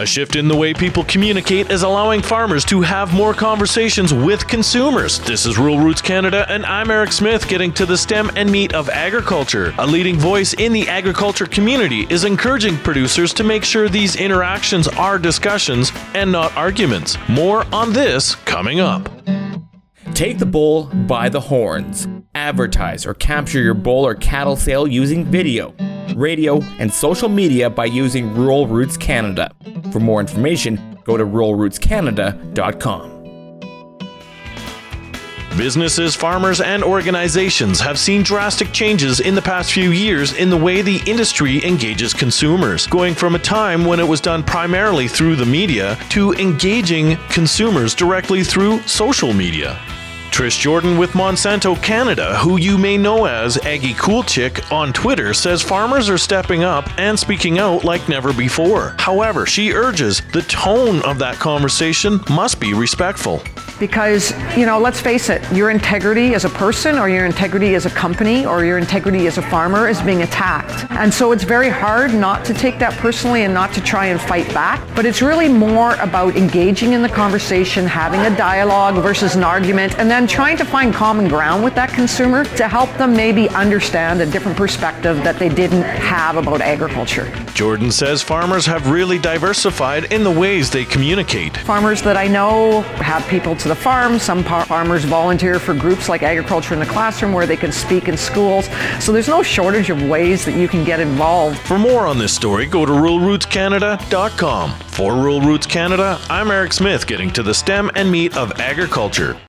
A shift in the way people communicate is allowing farmers to have more conversations with consumers. This is Rural Roots Canada, and I'm Eric Smith getting to the stem and meat of agriculture. A leading voice in the agriculture community is encouraging producers to make sure these interactions are discussions and not arguments. More on this coming up. Take the bull by the horns. Advertise or capture your bull or cattle sale using video, radio, and social media by using Rural Roots Canada. For more information, go to ruralrootscanada.com. Businesses, farmers, and organizations have seen drastic changes in the past few years in the way the industry engages consumers, going from a time when it was done primarily through the media to engaging consumers directly through social media. Trish Jordan with Monsanto Canada, who you may know as Aggie Cool Chick on Twitter, says farmers are stepping up and speaking out like never before. However, she urges the tone of that conversation must be respectful. Because, you know, let's face it, your integrity as a person or your integrity as a company or your integrity as a farmer is being attacked. And so it's very hard not to take that personally and not to try and fight back. But it's really more about engaging in the conversation, having a dialogue versus an argument, and then trying to find common ground with that consumer to help them maybe understand a different perspective that they didn't have about agriculture. Jordan says farmers have really diversified in the ways they communicate. Farmers that I know have people to the farm. Some farmers volunteer for groups like Agriculture in the Classroom where they can speak in schools. So there's no shortage of ways that you can get involved. For more on this story, go to ruralrootscanada.com. For Rural Roots Canada, I'm Eric Smith getting to the stem and meat of agriculture.